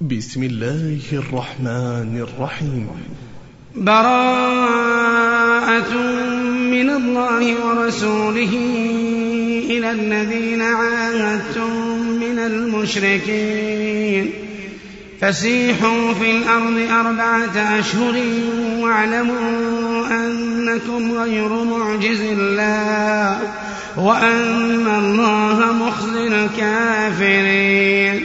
بسم الله الرحمن الرحيم. براءة من الله ورسوله إلى الذين عاهدتم من المشركين. فسيحوا في الأرض أربعة أشهر واعلموا أنكم غير معجز الله وأن الله مخزي الكافرين.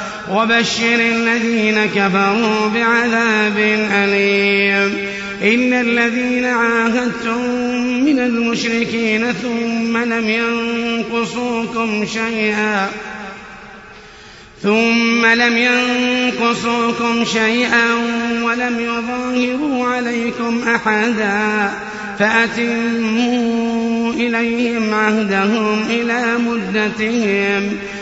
وبشر الذين كفروا بعذاب أليم. إن الذين عاهدتم من المشركين ثم لم ينقصوكم شيئا ثم لم ينقصوكم شيئا ولم يظاهروا عليكم أحدا فأتموا إليهم عهدهم إلى مدتهم.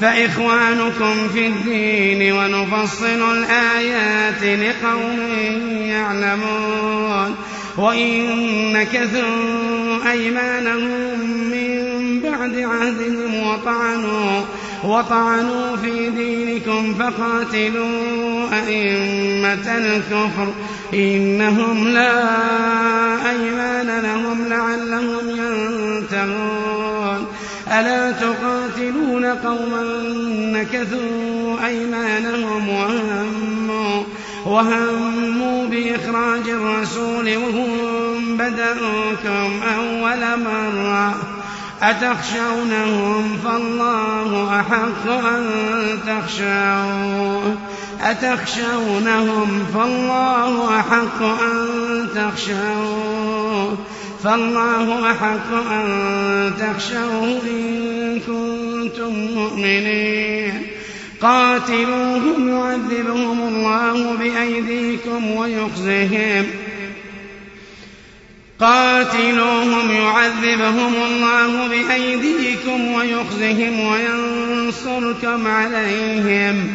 فإخوانكم في الدين ونفصل الآيات لقوم يعلمون وإن نكثوا أيمانهم من بعد عهدهم وطعنوا وطعنوا في دينكم فقاتلوا أئمة الكفر إنهم لا أيمان لهم لعلهم ينتهون ألا تقاتلون قوما نكثوا أيمانهم وهموا وهموا بإخراج الرسول وهم بدأوكم أول مرة. أتخشونهم فالله أحق أن تخشوه. أتخشونهم فالله أحق أن تخشوه. فالله أحق أن تخشوه إن كنتم مؤمنين. قاتلوهم يعذبهم الله بأيديكم ويخزهم قاتلوهم يعذبهم الله بأيديكم ويخزهم وينصركم عليهم.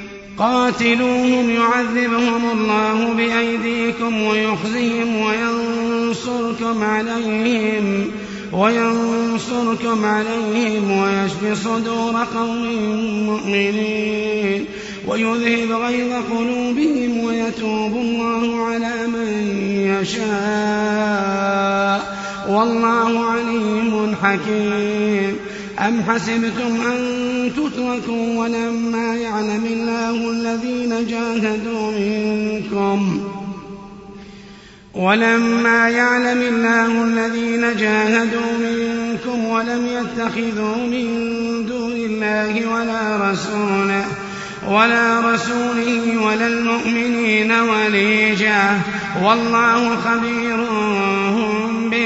قاتلوهم يعذبهم الله بأيديكم ويخزهم وينصركم عليهم وينصركم عليهم ويشف صدور قوم مؤمنين ويذهب غيظ قلوبهم ويتوب الله على من يشاء. والله عليم حكيم. أم حسبتم أن تتركوا ولما يعلم الله الذين جاهدوا منكم ولما يعلم الله الذين جاهدوا منكم ولم يتخذوا من دون الله ولا رسوله ولا رسوله ولا المؤمنين وليجا والله خبير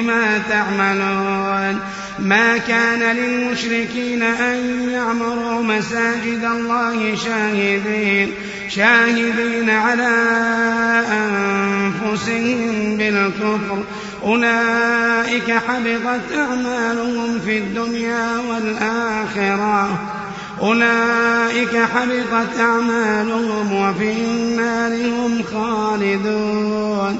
بما تعملون. ما كان للمشركين أن يعمروا مساجد الله شاهدين شاهدين على أنفسهم بالكفر. أولئك حبطت أعمالهم في الدنيا والآخرة. أولئك حبطت أعمالهم وفي النار هم خالدون.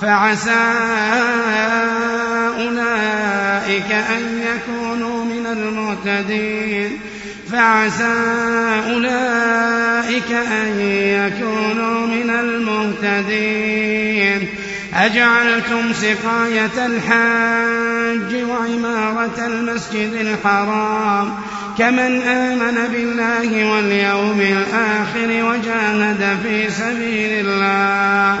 فعسى أولئك أن يكونوا من المهتدين فعسى أولئك أن يكونوا من المهتدين. أجعلتم سقاية الحاج وعمارة المسجد الحرام كمن آمن بالله واليوم الآخر وجاهد في سبيل الله.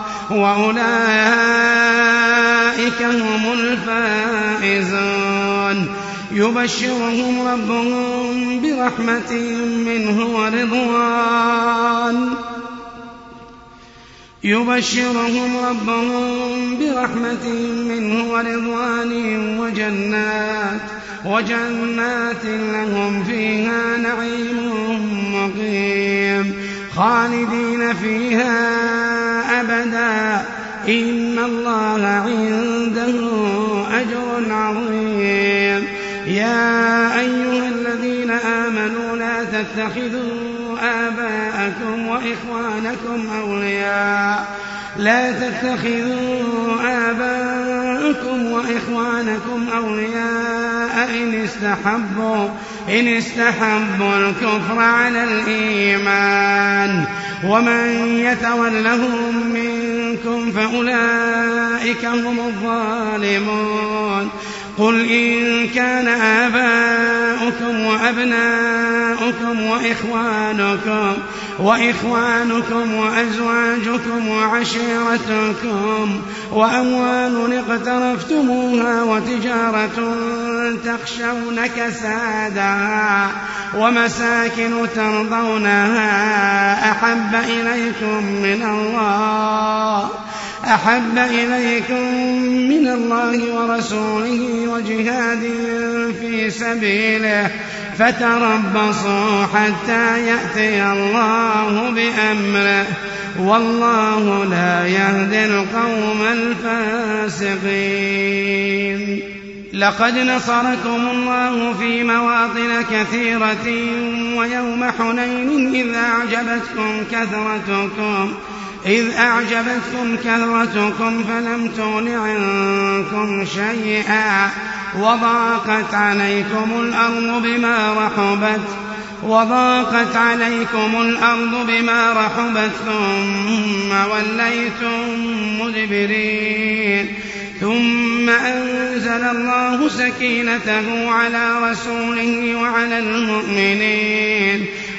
وأولئك هم الفائزون. يبشرهم ربهم برحمة منه ورضوان. يبشرهم ربهم برحمة منه ورضوان وجنات وجنات لهم فيها نعيم مقيم. خالدين فيها أبدا. إن الله عنده أجر عظيم. يا أيها الذين آمنوا لا تتخذوا آباءكم وإخوانكم أولياء. لا تتخذوا آباءكم وإخوانكم أولياء إن استحبوا إن استحبوا الكفر على الإيمان. ومن يتولهم منكم فأولئك هم الظالمون. قل إن كان آباؤكم وأبناؤكم وإخوانكم وإخوانكم وأزواجكم وعشيرتكم وأموال اقترفتموها وتجارة تخشون كسادها ومساكن ترضونها أحب إليكم من الله أحب إليكم من الله ورسوله وجهاد في سبيله. فتربصوا حتى يأتي الله بأمره. والله لا يهدي القوم الفاسقين. لقد نصركم الله في مواطن كثيرة ويوم حنين إذ أعجبتكم كثرتكم. إذ أعجبتكم كثرتكم فلم تغن عنكم شيئا وضاقت عليكم الأرض بما رحبت وضاقت عليكم الأرض بما رحبت ثم وليتم مدبرين. ثم أنزل الله سكينته على رسوله وعلى المؤمنين.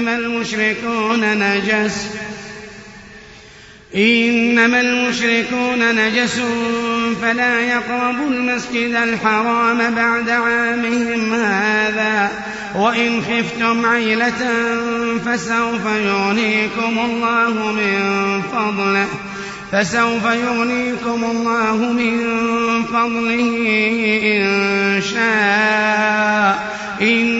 إنما المشركون نجس. إنما المشركون نجس فلا يقربوا المسجد الحرام بعد عامهم هذا. وإن خفتم عيلة فسوف يغنيكم الله من فضله. فسوف يغنيكم الله من فضله إن شاء. إن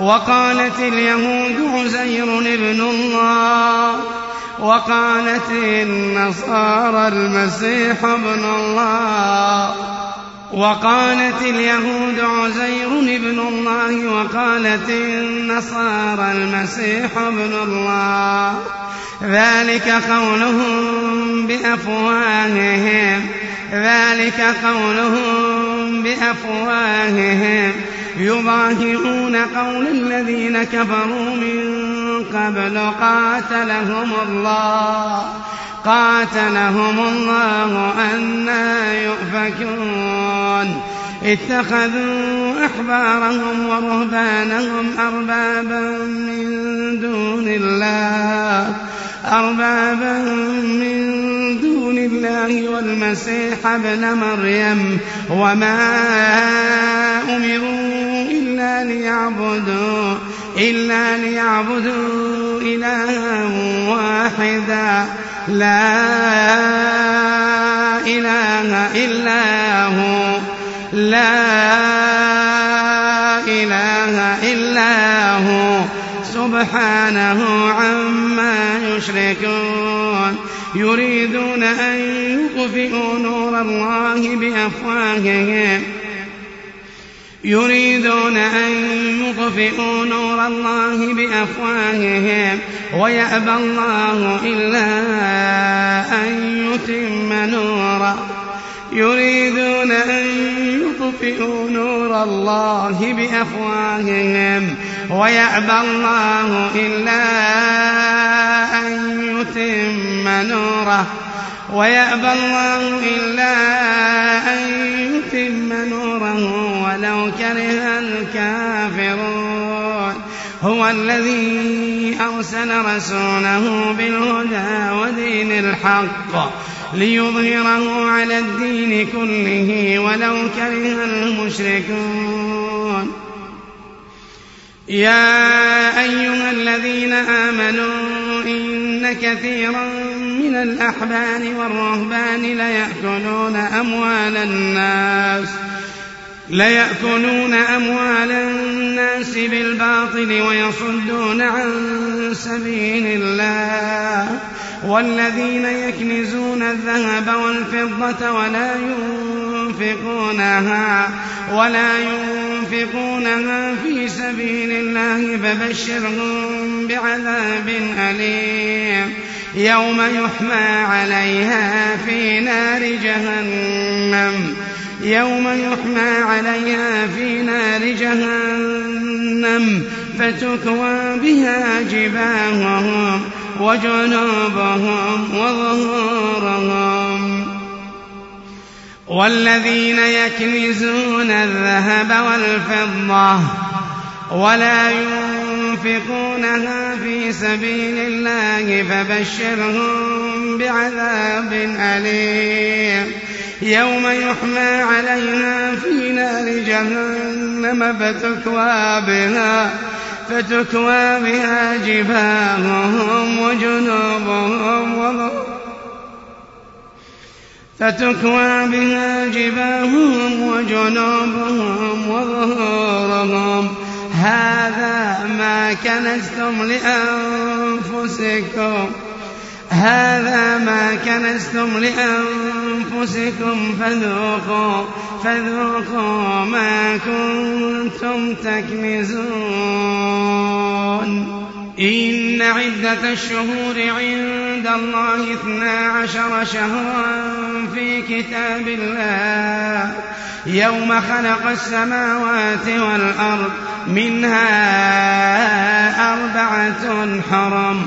وقالت اليهود عزير ابن الله وقالت النصارى المسيح ابن الله. وقالت اليهود عزير ابن الله وقالت النصارى المسيح ابن الله. ذلك قولهم بأفواههم ذلك قولهم بأفواههم. يضاهئون قول الذين كفروا من قبل قاتلهم الله قاتلهم الله أنا يؤفكون. اتخذوا أحبارهم ورهبانهم أربابا من دون الله. أربابا من دون الله والمسيح ابن مريم وما أمروا إلا ليعبدوا إلا ليعبدوا إلها واحدا. لا إله إلا هو. لا إله إلا هو. سبحانه عما يشركون يريدون أن يطفئوا نور الله بأفواههم. يريدون أن يطفئوا نور الله بأفواههم. ويأبى الله إلا أن يتم نوره. يريدون أن يطفئوا نور الله بأفواههم. ويأبى الله إلا أن يتم نوره ويأبى الله إلا أن يتم نوره ولو كره الكافرون هو الذي أرسل رسوله بالهدى ودين الحق ليظهره على الدين كله ولو كره المشركون يا أيها الذين آمنوا كثيرا من الأحبار والرهبان ليأكلون أموال الناس ليأكلون أموال الناس بالباطل ويصدون عن سبيل الله. والذين يكنزون الذهب والفضة ولا ينفقونها ولا ينفقونها في سبيل الله فبشرهم بعذاب أليم. يوم يحمى عليها في نار جهنم. يوم يحمى عليها في نار جهنم. فتكوى بها جباههم. وجنوبهم وظهورهم. والذين يكنزون الذهب والفضة ولا ينفقونها في سبيل الله فبشرهم بعذاب أليم. يوم يحمى عليها في نار جهنم فتكوى بها. فتكوى بها جباههم وجنوبهم فتكوى بها جباههم وجنوبهم وظهورهم هذا ما كنزتم لأنفسكم هذا ما كنزتم لأنفسكم فذوقوا فذوقوا ما كنتم تكنزون. إن عدة الشهور عند الله اثنا عشر شهرا في كتاب الله. يوم خلق السماوات والأرض منها أربعة حرم.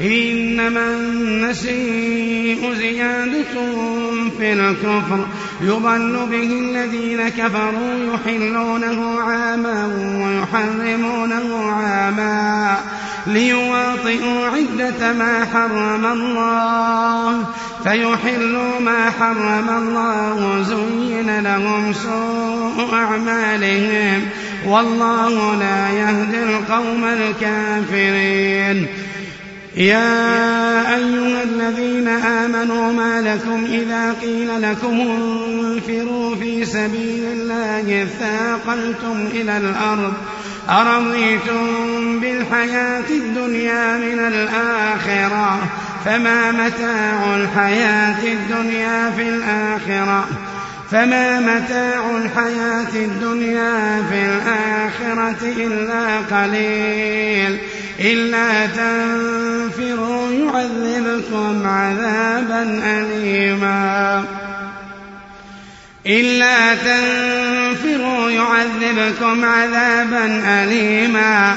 إنما النسيء زيادة في الكفر. يضل به الذين كفروا يحلونه عاما ويحرمونه عاما ليواطئوا عدة ما حرم الله. فيحلوا ما حرم الله زين لهم سوء أعمالهم. والله لا يهدي القوم الكافرين. يا أيها الذين آمنوا ما لكم إذا قيل لكم انفروا في سبيل الله ثاقلتم إلى الأرض أرضيتم بالحياة الدنيا من الآخرة فما متاع الحياة الدنيا في الآخرة فما متاع الحياة الدنيا في الآخرة إلا قليل إلا تنفروا يعذبكم عذابا أليما. إلا تنفروا يعذبكم عذابا أليما.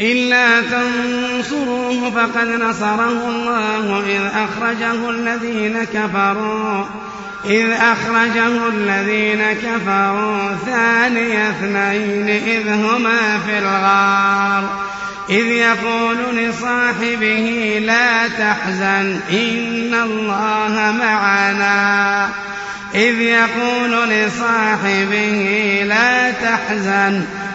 إلا تنصروه فقد نصره الله إذ أخرجه الذين كفروا إذ أخرجه الذين كفروا ثاني اثنين إذ هما في الغار إذ يقول لصاحبه لا تحزن إن الله معنا إذ يقول لصاحبه لا تحزن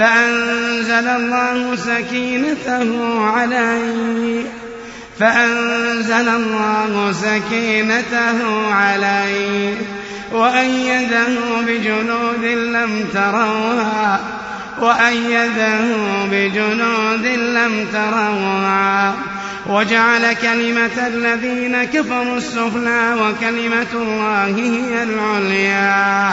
فأنزل الله سكينته عليه فأنزل الله سكينته عليه وأيده بجنود لم تروها وأيده بجنود لم تروها وجعل كلمة الذين كفروا السفلى وكلمة الله هي العليا.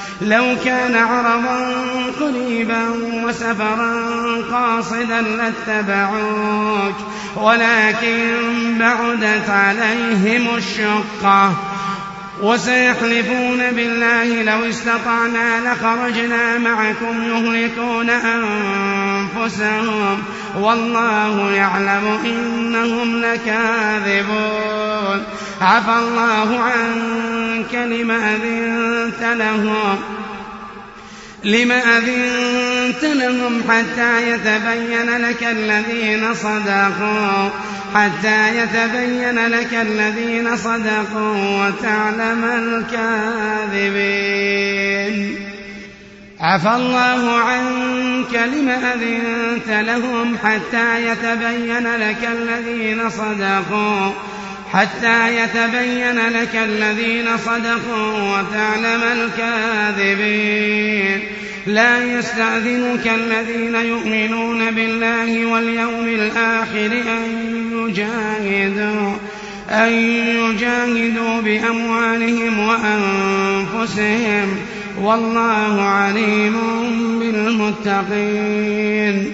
لو كان عرضا قريبا وسفرا قاصدا لاتبعوك ولكن بعدت عليهم الشقة. وسيحلفون بالله لو استطعنا لخرجنا معكم يهلكون أنفسهم والله يعلم إنهم لكاذبون. عفى الله عنك لم أذنت لهم. لم أذنت لهم حتى يتبين لك الذين صدقوا حتى يتبين لك الذين صدقوا وتعلم الكاذبين. عفى الله عنك لم أذنت لهم حتى يتبين لك الذين صدقوا. حتى يتبين لك الذين صدقوا وتعلم الكاذبين. لا يستأذنك الذين يؤمنون بالله واليوم الآخر أن يجاهدوا أن يجاهدوا بأموالهم وأنفسهم. والله عليم بالمتقين.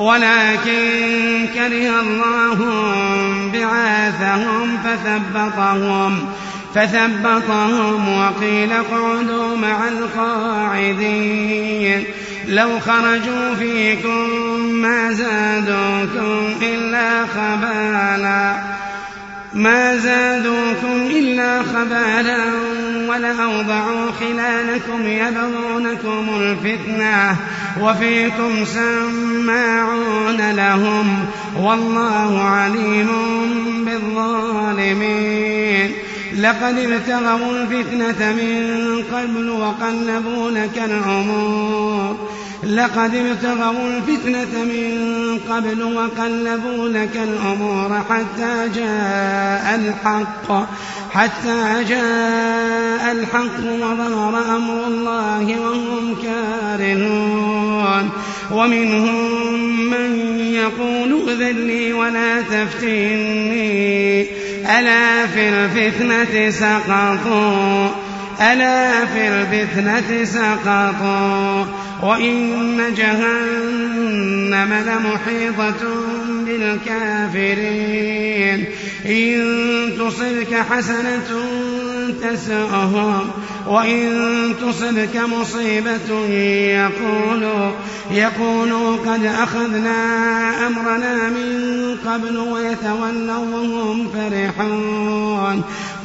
ولكن كره الله بعاثهم فثبطهم فثبطهم وقيل اقعدوا مع القاعدين. لو خرجوا فيكم ما زادوكم إلا خبالا. ما زادوكم إلا خبالا ولأوضعوا خلالكم يبغونكم الفتنة وفيكم سماعون لهم والله عليم بالظالمين. لقد ابتغوا الفتنة من قبل وقلبوا لك الأمور لقد ابتغوا الفتنة من قبل وقلبوا لك الأمور حتى جاء الحق. حتى جاء الحق وظهر أمر الله وهم كارهون. ومنهم من يقول ائذن لي ولا تفتني. ألا في الفتنة سقطوا؟ ألا في الفتنة سقطوا وإن جهنم لمحيطة بالكافرين. إن تصبك حسنة تسؤهم وإن تصبك مصيبة يقولوا يقولوا قد أخذنا أمرنا من قبل ويتولوا وهم فرحون.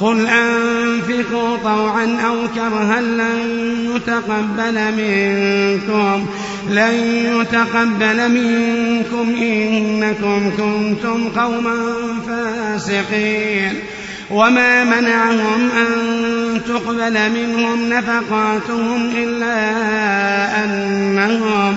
قل أنفقوا طوعا أو كرها لن يتقبل منكم لن يتقبل منكم إنكم كنتم قوما فاسقين. وما منعهم أن تقبل منهم نفقاتهم إلا أنهم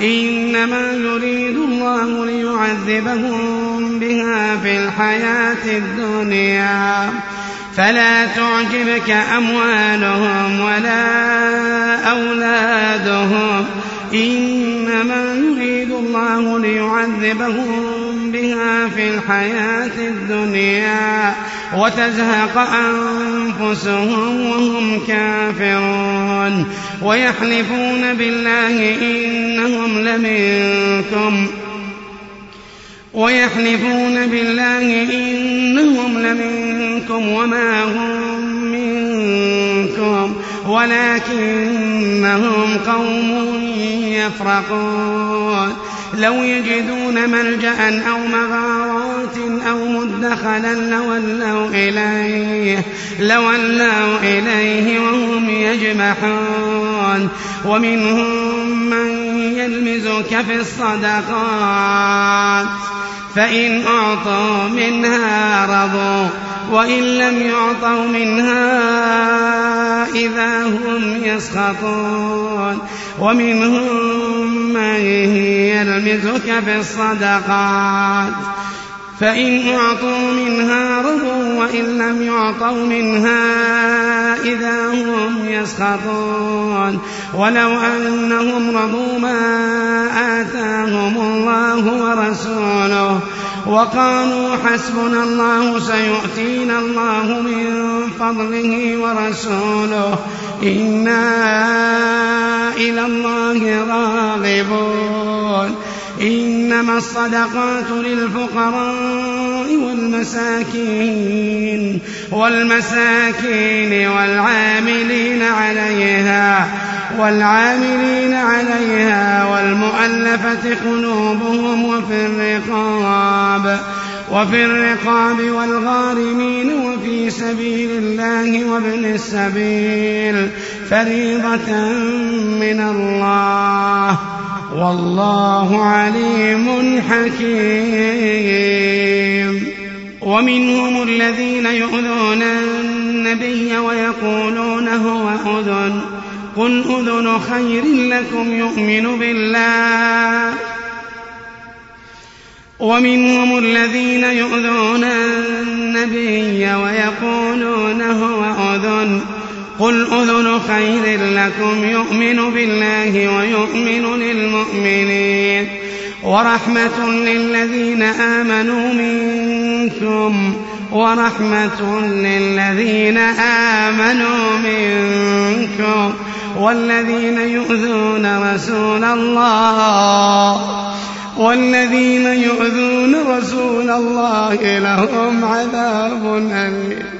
إنما يريد الله ليعذبهم بها في الحياة الدنيا. فلا تعجبك أموالهم ولا أولادهم. إنما يريد الله ليعذبهم بها في الحياة الدنيا وتزهق أنفسهم وهم كافرون ويحلفون بالله إنهم لمنكم ويحلفون بالله إنهم لمنكم وما هم منكم ولكنهم قوم يفرقون لو يجدون ملجأ أو مغارات أو مدخلا لولوا إليه لولوا إليه وهم يجمحون. ومنهم من يلمزك في الصدقات. فإن أعطوا منها رضوا وإن لم يعطوا منها إذا هم يسخطون. ومنهم من يلمزك في الصدقات. فإن أعطوا منها رضوا وإن لم يعطوا منها إذا هم يسخطون. ولو أنهم رضوا ما آتاهم الله ورسوله وقالوا حسبنا الله سيؤتينا الله من فضله ورسوله. إنا إلى الله راغبون. إنما الصدقات للفقراء والمساكين والمساكين والعاملين عليها والعاملين عليها والمؤلفة قلوبهم وفي الرقاب وفي الرقاب والغارمين وفي سبيل الله وابن السبيل فريضة من الله. والله عليم حكيم. ومنهم الذين يؤذون النبي ويقولون هو أذن. قل أذن خير لكم يؤمن بالله. ومنهم الذين يؤذون النبي ويقولون هو أذن. قل أذن خير لكم يؤمن بالله ويؤمن للمؤمنين ورحمة للذين آمنوا منكم ورحمة للذين آمنوا منكم والذين يؤذون رسول الله والذين يؤذون رسول الله لهم عذاب أليم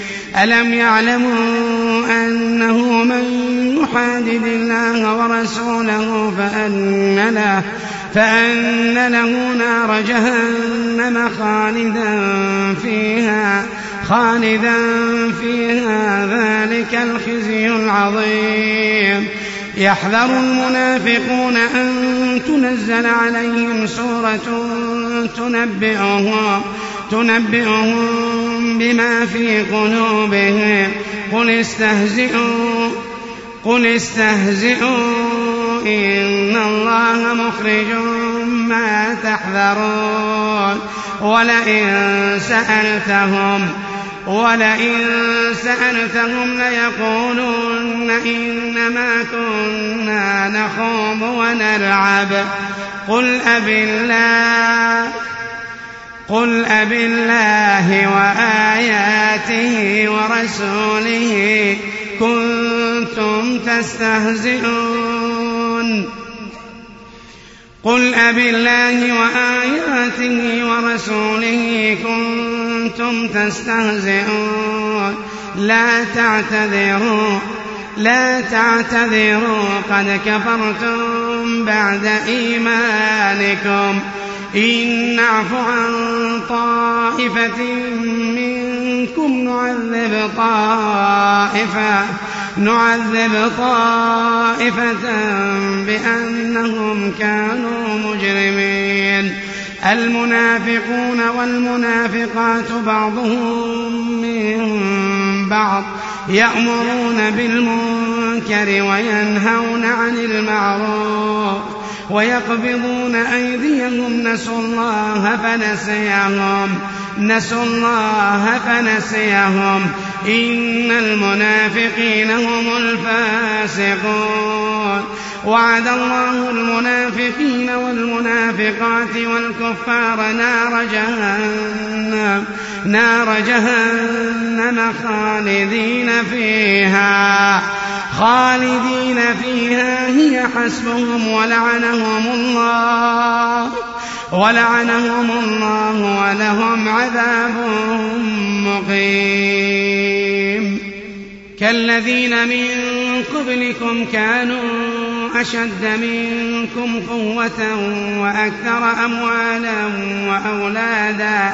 ألم يعلموا أنه من يحادد الله ورسوله فأن له فأن له نار جهنم خالدا فيها خالدا فيها. ذلك الخزي العظيم. يحذر المنافقون أن تنزل عليهم سورة تنبئهم. تنبئهم بما في قلوبهم. قل استهزئوا قل استهزئوا إن الله مخرج ما تحذرون. ولئن سألتهم ولئن سألتهم ليقولن إنما كنا نخوض ونلعب. قل أبالله قل أبالله وآياته ورسوله كنتم تستهزئون. قل أب الله وآياته ورسوله كنتم تستهزئون. لا تعتذروا لا تعتذروا قد كفرتم بعد إيمانكم. إن نعف عن طائفة منكم نعذب طائفة نعذب طائفة بأنهم كانوا مجرمين. المنافقون والمنافقات بعضهم من بعض يأمرون بالمنكر وينهون عن المعروف. ويقبضون أيديهم نسوا الله فنسيهم. نسوا الله فنسيهم. إن المنافقين هم الفاسقون. وعد الله المنافقين والمنافقات والكفار نار جهنم. نار جهنم خالدين فيها. خالدين فيها هي حسبهم ولعنهم الله. ولعنهم الله ولهم عذاب مقيم. كالذين من قبلكم كانوا أشد منكم قوة وأكثر أموالا وأولادا.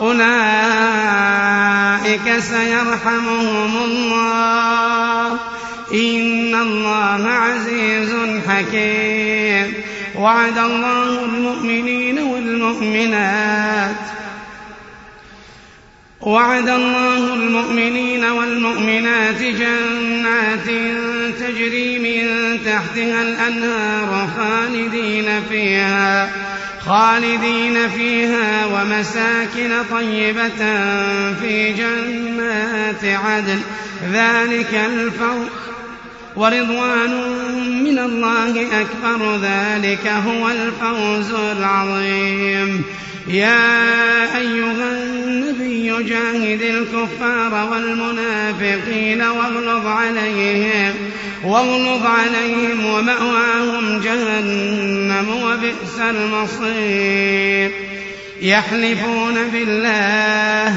أولئك سيرحمهم الله إن الله عزيز حكيم. وعد الله المؤمنين والمؤمنات وعد الله المؤمنين والمؤمنات جنات تجري من تحتها الأنهار خالدين فيها خالدين فيها ومساكن طيبة في جنات عدن. ذلك الفوز. ورضوان من الله أكبر. ذلك هو الفوز العظيم. يا أيها النبي جاهد الكفار والمنافقين واغلظ عليهم واغلظ عليهم ومأواهم جهنم وبئس المصير. يحلفون بالله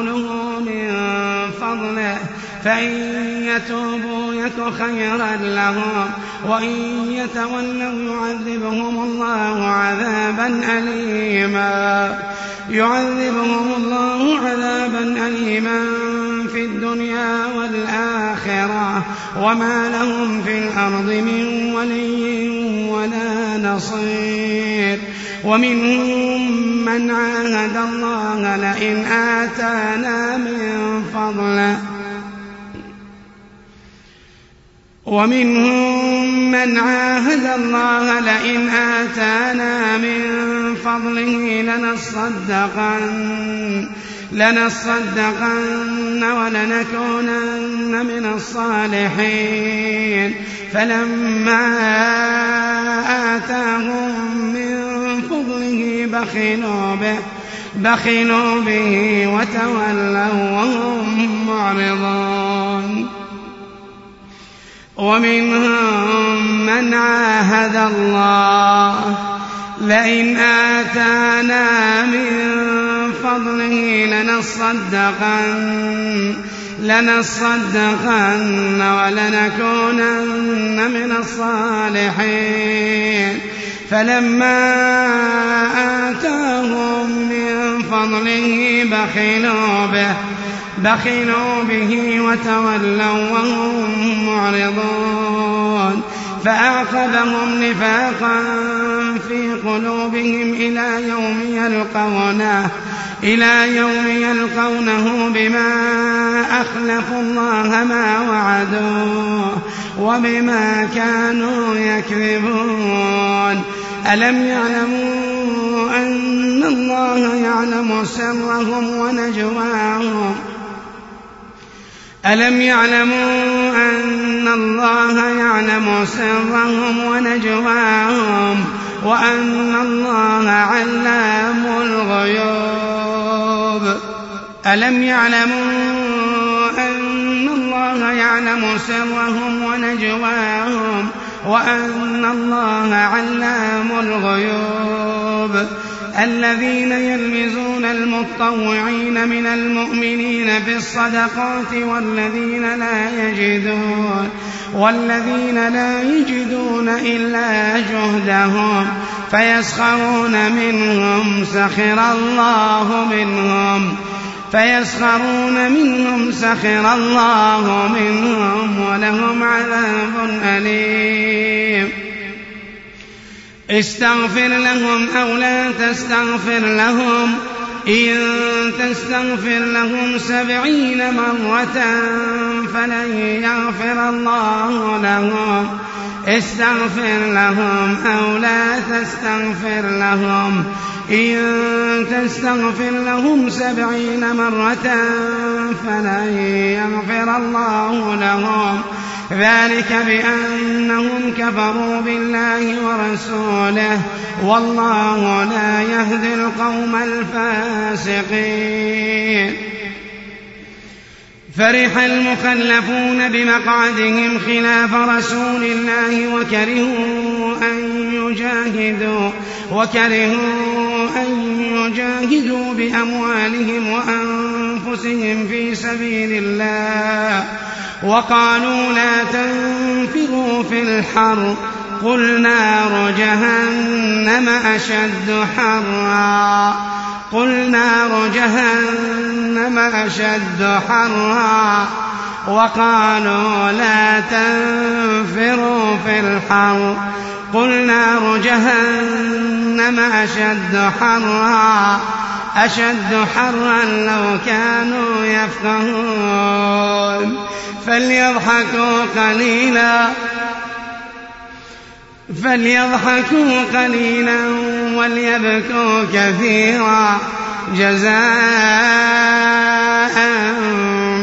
فإن يتوبوا يك خيرا لهم وإن يتولوا يعذبهم الله عذابا أليما يعذبهم الله عذابا أليما في الدنيا والآخرة وما لهم في الأرض من ولي ولا نصير ومنهم من عاهد الله لئن آتانا من فضله ومنهم من عاهد الله لئن آتانا من فضله لنصدقن لنصدقن ولنكونن من الصالحين. فلما آتاهم من فضله بخلوا به بخلوا به وتولوا وهم معرضون. ومنهم من عاهد الله. لئن آتانا من فضله لنصدقن لنصدقن ولنكونن من الصالحين. فلما آتاهم من فضله بخلوا به. بخلوا به وتولوا وهم معرضون. فأعقبهم نفاقا في قلوبهم إلى يوم يلقونه إلى يوم يلقونه بما أخلفوا الله ما وعدوه وبما كانوا يكذبون. ألم يعلموا أن الله يعلم سرهم ونجواهم؟ ألم يعلموا أن الله يعلم سرهم ونجواهم وأن الله علام الغيوب؟ ألم يعلموا أن الله يعلم سرهم ونجواهم وأن الله علام الغيوب؟ الذين يلمزون المطوعين من المؤمنين في الصدقات والذين لا يجدون والذين لا يجدون إلا جهدهم فيسخرون منهم سخر الله منهم فيسخرون منهم سخر الله منهم ولهم عذاب أليم. استغفر لهم أو لا تستغفر لهم. إن تستغفر لهم سبعين مرة فلن يغفر الله لهم. استغفر لهم أو لا تستغفر لهم. إن تستغفر لهم سبعين مرة فلن يغفر الله لهم. ذلك بأنهم كفروا بالله ورسوله والله لا يهدي القوم الفاسقين. فرح المخلفون بمقعدهم خلاف رسول الله وكرهوا أن يجاهدوا وكرهوا أن يجاهدوا بأموالهم وأنفسهم في سبيل الله. وقالوا لا تنفروا في الحر. قل نار جهنم أشد حرا. قل نار جهنم أشد حرا. وقالوا لا تنفروا في الحر. قل نار جهنم أشد حرا. أشد حرا لو كانوا يفقهون. فليضحكوا قليلا. فليضحكوا قليلا وليبكوا كثيرا. جزاء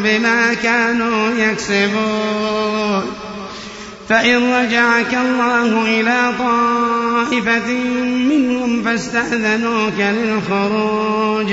بما كانوا يكسبون. فإن رجعك الله إلى طائفة منهم فاستأذنوك للخروج.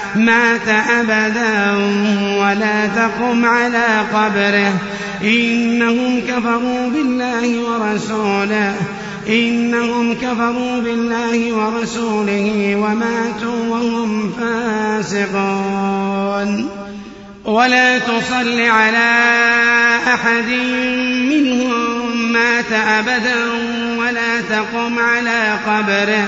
مات أبدا ولا تقم على قبره. إنهم كفروا بالله ورسوله. إنهم كفروا بالله ورسوله وماتوا وهم فاسقون. ولا تصل على أحد منهم مات أبدا ولا تقم على قبره.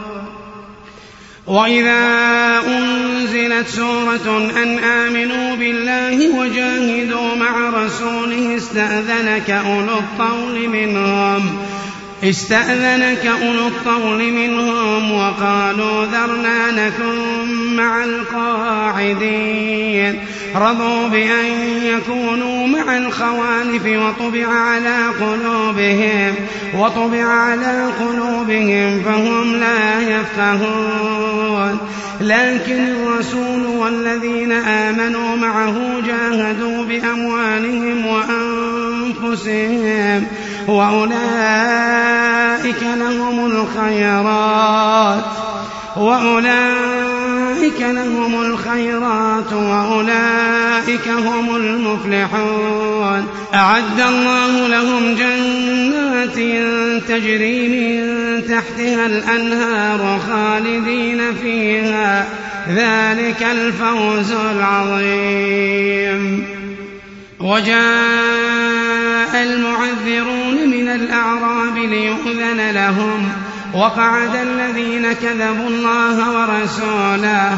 وإذا أنزلت سورة أن آمنوا بالله وجاهدوا مع رسوله استأذنك أولو الطول منهم استأذنك أولو الطول منهم وقالوا ذرنا نكن مع القاعدين. رضوا بأن يكونوا مع الخوالف وطبع على قلوبهم وطبع على قلوبهم فهم لا يفقهون. لكن الرسول والذين آمنوا معه جاهدوا بأموالهم وأنفسهم. وأولئك لهم الخيرات وأولئك لهم الخيرات وأولئك هم المفلحون. أعد الله لهم جنات تجري من تحتها الأنهار خالدين فيها. ذلك الفوز العظيم. وجاء المعذرون من الأعراب ليؤذن لهم. وقعد الذين كذبوا الله ورسوله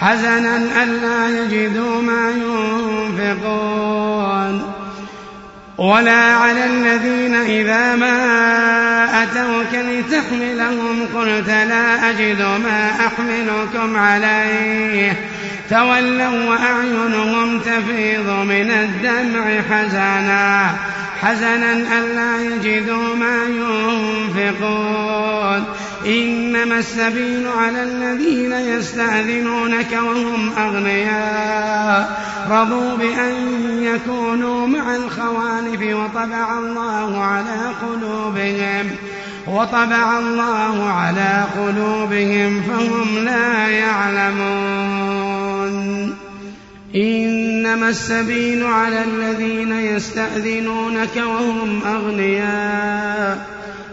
حزنا ألا يجدوا ما ينفقون. ولا على الذين إذا ما أتوك لتحملهم قلت لا أجد ما أحملكم عليه. تولوا وأعينهم تفيض من الدمع حزنا. حزنا ألا يجدوا ما ينفقون. إنما السبيل على الذين يستأذنونك وهم أغنياء. رضوا بأن يكونوا مع الخوالف وطبع الله على قلوبهم. وطبع الله على قلوبهم فهم لا يعلمون. إنما السبيل على الذين يستأذنونك وهم أغنياء.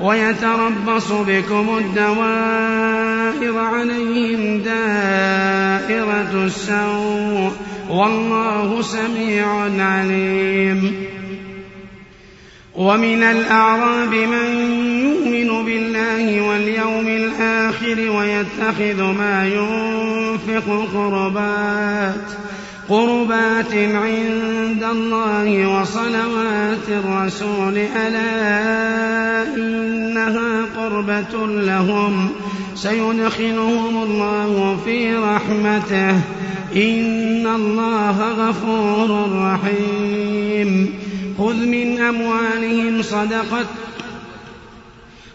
ويتربص بكم الدوائر عليهم دائرة السوء والله سميع عليم. ومن الأعراب من يؤمن بالله واليوم الآخر ويتخذ ما ينفق قربات قربات عند الله وصلوات الرسول ألا لهم. سيدخلهم الله في رحمته. إن الله غفور رحيم. خذ من أموالهم صدقة.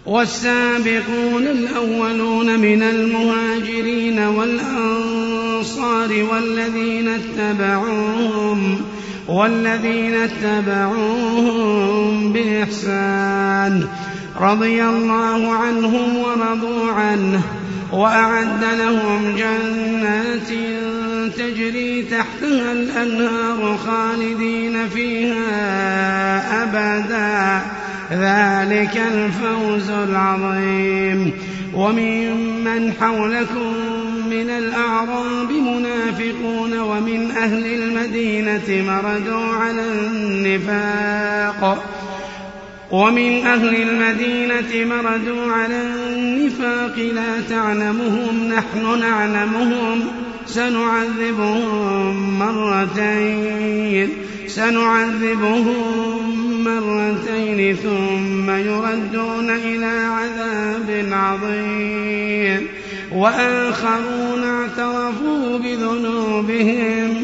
والسابقون الأولون من المهاجرين والأنصار والذين اتبعوهم والذين اتبعوهم بإحسان. رضي الله عنهم ورضوا عنه وأعد لهم جنات تجري تحتها الأنهار خالدين فيها أبدا. ذلك الفوز العظيم. وممن حولكم من الأعراب منافقون ومن أهل المدينة مردوا على النفاق. ومن أهل المدينة مردوا على النفاق لا تعلمهم نحن نعلمهم. سنعذبهم مرتين سنعذبهم مرتين ثم يردون إلى عذاب عظيم. وآخرون اعترفوا بذنوبهم.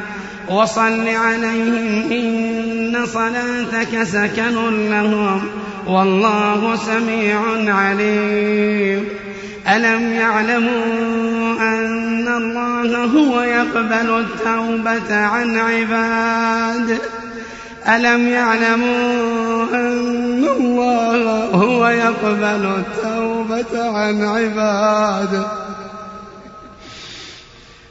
وصل عليهم إن صلاتك سكن لهم والله سميع عليم. ألم يعلموا أن الله هو يقبل التوبة عن عباد؟ ألم يعلموا أن الله هو يقبل التوبة عن عباد؟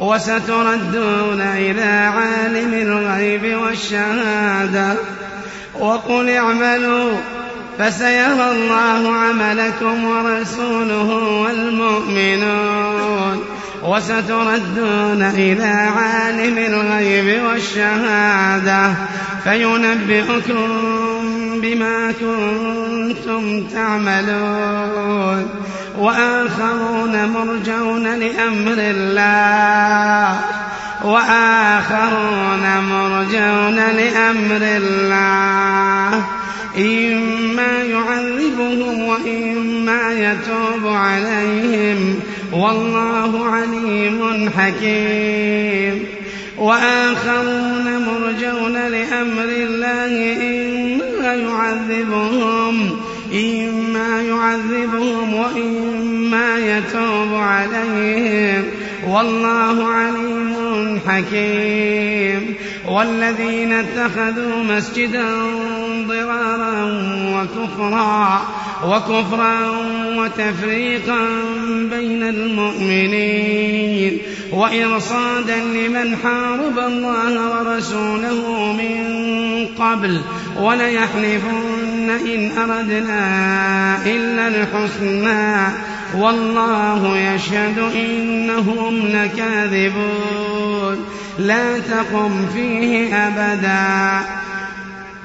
وستردون إلى عالم الغيب والشهادة. وقل اعملوا فسيرى الله عملكم ورسوله والمؤمنون. وستردون إلى عالم الغيب والشهادة. فينبئكم بما كنتم تعملون وآخرون مرجون لأمر الله وآخرون مرجون لأمر الله إما يعذبهم وإما يتوب عليهم والله عليم حكيم وآخرون مرجون لأمر الله يعذبهم إما يعذبهم وإما يتوب عليهم. والله عليم حكيم. والذين اتخذوا مسجدا ضرارا وكفرا وكفرا وتفريقا بين المؤمنين وإرصادا لمن حارب الله ورسوله من قبل وليحلفن إن أردنا إلا الحسنى والله يشهد إنهم لكاذبون لا تقم فيه أبدا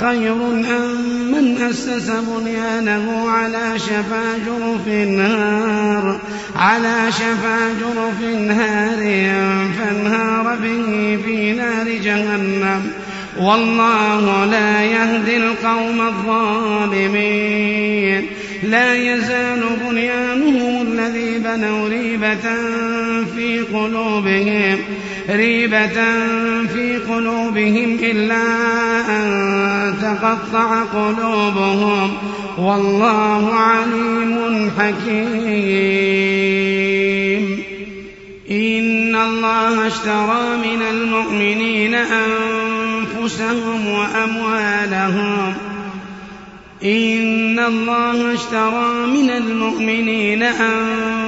خير أم من أسس بنيانه على شفا جرف نار على شفا جرف نار فانهار به في نار جهنم. والله لا يهدي القوم الظالمين. لا يزال بنيانهم بنوا ريبة في قلوبهم ريبة في قلوبهم إلا أن تقطع قلوبهم. والله عليم حكيم. إن الله اشترى من المؤمنين أنفسهم وأموالهم. إن الله اشترى من المؤمنين أنفسهم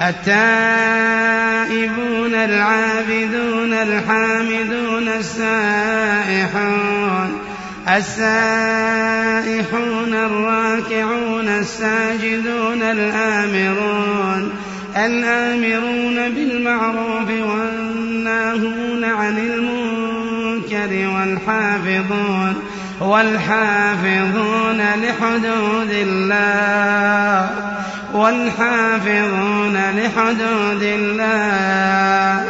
التائبون العابدون الحامدون السائحون السائحون الراكعون الساجدون الآمرون الآمرون بالمعروف والناهون عن المنكر والحافظون والحافظون لحدود الله والحافظون لحدود الله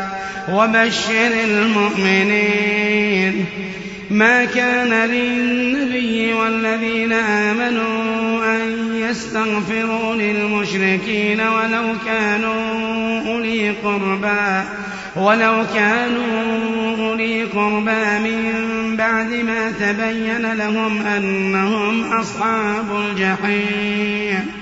وبشر المؤمنين. ما كان للنبي والذين آمنوا أن يستغفروا للمشركين ولو كانوا أولي قربى ولو كانوا أولي قربى من بعد ما تبين لهم أنهم أصحاب الجحيم.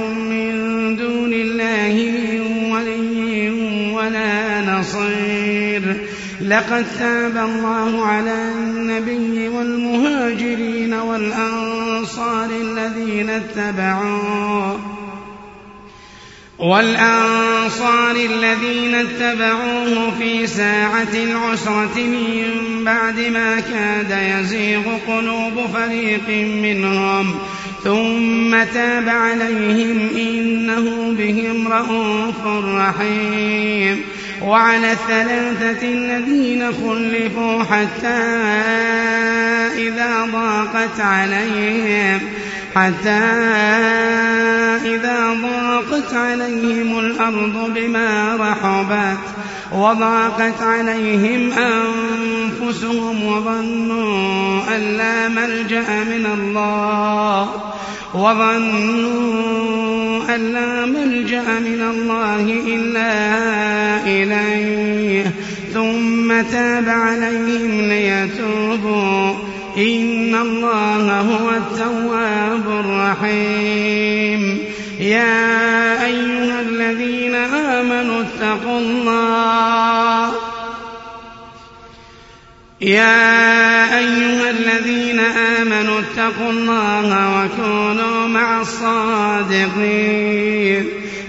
الله من ولي ولا نصير. لقد تاب الله على النبي والمهاجرين والأنصار الذين اتبعوه. والأنصار الذين اتبعوه في ساعة العسرة من بعد ما كاد يزيغ قلوب فريق منهم. ثم تاب عليهم إنه بهم رءوف رحيم. وعلى الثلاثة الذين خلفوا حتى إذا ضاقت عليهم حتى إذا ضاقت عليهم الأرض بما رحبت. وضاقت عليهم أنفسهم وظنوا أن لا ملجأ من الله وظنوا أن لا ملجأ من الله إلا إليه. ثم تاب عليهم ليتوبوا. إن الله هو التواب الرحيم. يا أيها الذين آمنوا اتقوا الله. يا أيها الذين آمنوا اتقوا الله وكونوا مع الصادقين.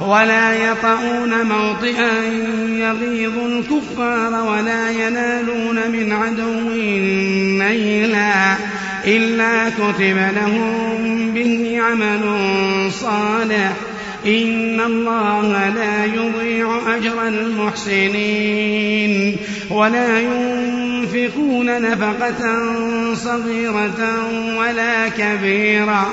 ولا يطؤون موطئا يغيظ الكفار ولا ينالون من عدو نيلا إلا كتب لهم به عمل صالح. إن الله لا يضيع أجر المحسنين. ولا ينفقون نفقة صغيرة ولا كبيرة.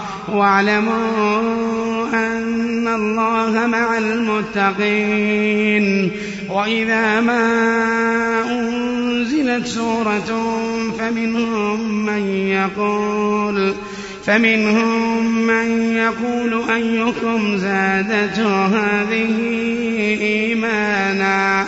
واعلموا أن الله مع المتقين. وإذا ما أنزلت سورة فمنهم من يقول فمنهم من يقول أيكم زادته هذه إيمانا؟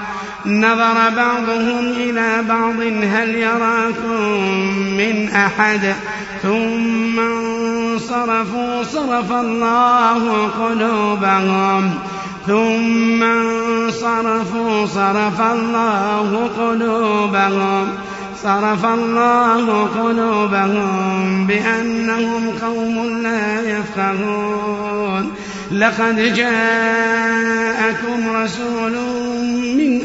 نظر بعضهم إلى بعض هل يراكم من أحد؟ ثم انصرفوا صرف الله قلوبهم. ثم انصرفوا صرف الله قلوبهم. صرف الله قلوبهم بأنهم قوم لا يفقهون. لقد جاءكم رسول من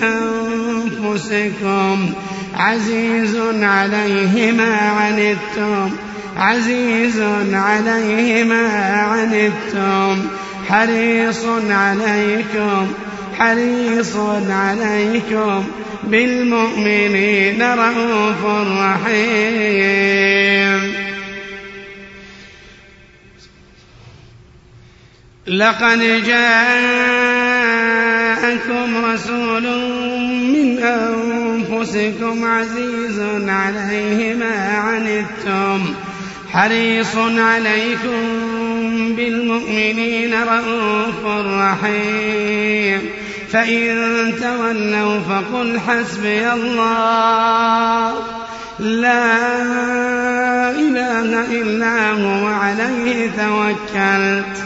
أنفسكم عزيز عليه ما عنتم عزيز عليه ما عنتم حريص عليكم حريص عليكم بالمؤمنين رؤوف رحيم. لقد جاءكم رسول من أنفسكم عزيز عليه ما عنتم حريص عليكم بالمؤمنين رؤوف رحيم. فإن تولوا فقل حسبي الله لا إله إلا هو عليه توكلت.